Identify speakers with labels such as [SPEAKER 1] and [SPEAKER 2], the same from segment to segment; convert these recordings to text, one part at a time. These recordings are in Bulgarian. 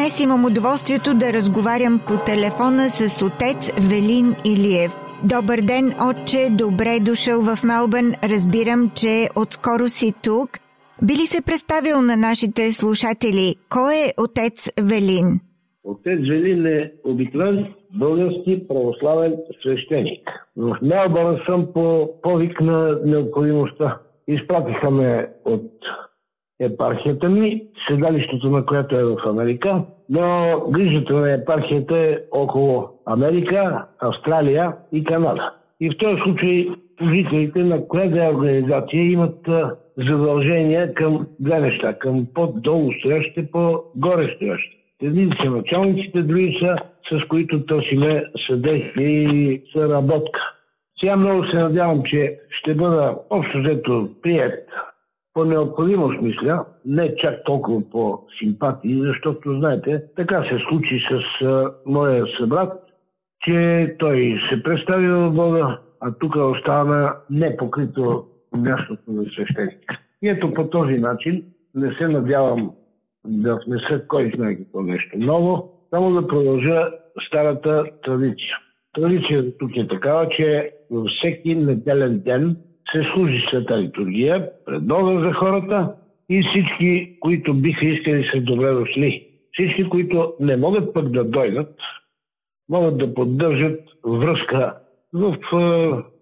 [SPEAKER 1] Днес имам удоволствието да разговарям по телефона с отец Велин Илиев. Добър ден, отче, добре дошъл в Мелбърн. Разбирам, че отскоро си тук. Би ли се представил на нашите слушатели? Кой е отец Велин?
[SPEAKER 2] Отец Велин е обикновен български православен свещеник. В Мелбърн съм по повик на необходимостта. Изпратиха ме от епархията ми, седалището на която е в Америка, но грижата на епархията е около Америка, Австралия и Канада. И в този случай служителите на коя е организация имат задължения към две неща. Към по-долу стоящите, по-горе стоящите. Едни са началниците, други са с които търсиме съдействие и съработка. Сега много се надявам, че ще бъда общо взето прият по необходимост, мисля, не чак толкова по симпатии, защото, знаете, така се случи с а, моя събрат, че той се представи в Бога, а тук остана непокрито мястото на свещеник. И ето по този начин не се надявам да внеса кой знае какво нещо ново, само да продължа старата традиция. Традицията тук е такава, че във всеки неделен ден се служи света литургия пред Бога за хората и всички, които биха искали са добре дошли. Всички, които не могат пък да дойдат, могат да поддържат връзка в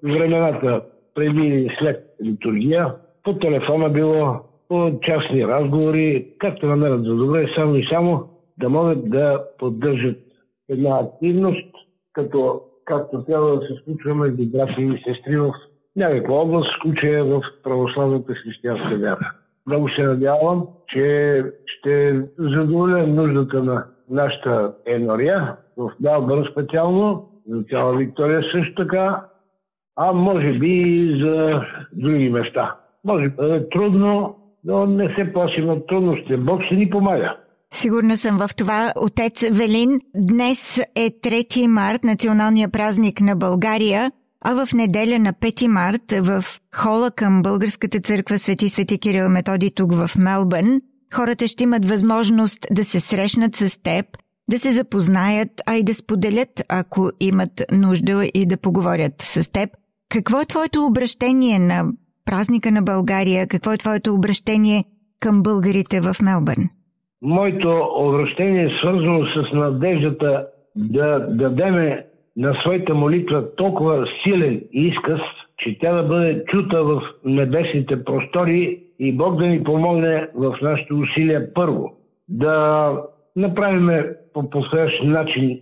[SPEAKER 2] времената преди и след литургия. По телефона било, по частни разговори, както намерят за добре, само и само да могат да поддържат една активност, като както трябва да се случва между брати и сестри в някаква област, случая в православната християнска вяра. Много се надявам, че ще задоволя нуждата на нашата енория, в Мелбърн специално, за цяла Виктория също така, а може би и за други места. Може да е трудно, но не се плашим от трудностите. Бог ще ни помага.
[SPEAKER 1] Сигурна съм в това, отец Велин. Днес е 3 март, националния празник на България. А в неделя на 5 март в хола към Българската църква Свети Свети Кирил Методи тук в Мелбърн, хората ще имат възможност да се срещнат с теб, да се запознаят, а и да споделят, ако имат нужда и да поговорят с теб. Какво е твоето обращение на празника на България? Какво е твоето обращение към българите в Мелбърн?
[SPEAKER 2] Моето обращение е свързано с надеждата да дадеме на своята молитва толкова силен изказ, че тя да бъде чута в небесните простори и Бог да ни помогне в нашите усилия първо. Да направим по последващ начин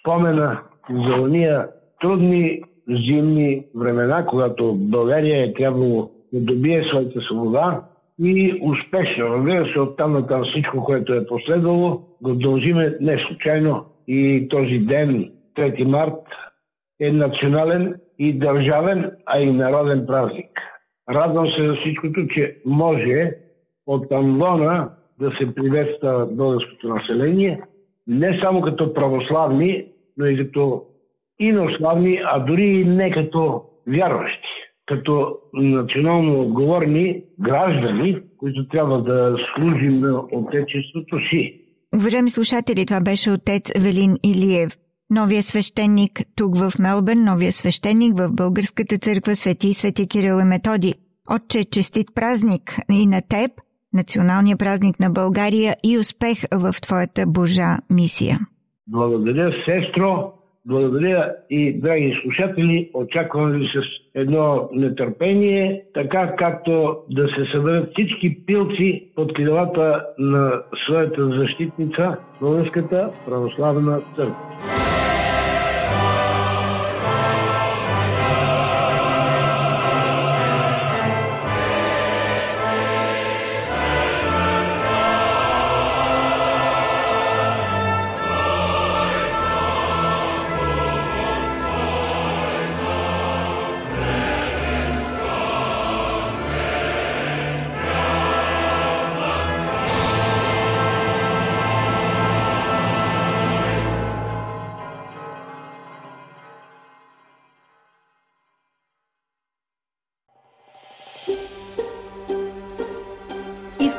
[SPEAKER 2] спомена за уния трудни зимни времена, когато България е трябвало да добие своята свобода и успешно, разбира се, оттам на там всичко, което е последвало, го дължиме не случайно и този ден 3 март е национален и държавен, а и народен празник. Радвам се за всичкото, че може от Амвона да се приветства българското население, не само като православни, но и като инославни, а дори и не като вярващи, като национално отговорни граждани, които трябва да служим на Отечеството си.
[SPEAKER 1] Уважаеми слушатели, това беше отец Велин Илиев новия свещеник тук в Мелбърн, новия свещеник в Българската църква Свети и Свети Кирил и Методи. Отче, честит празник и на теб, националния празник на България и успех в твоята Божа мисия.
[SPEAKER 2] Благодаря, сестро. Благодаря и, драги слушатели, очаквам ви с едно нетърпение, така както да се съберат всички пилци под крилата на своята защитница, Българската православна църква.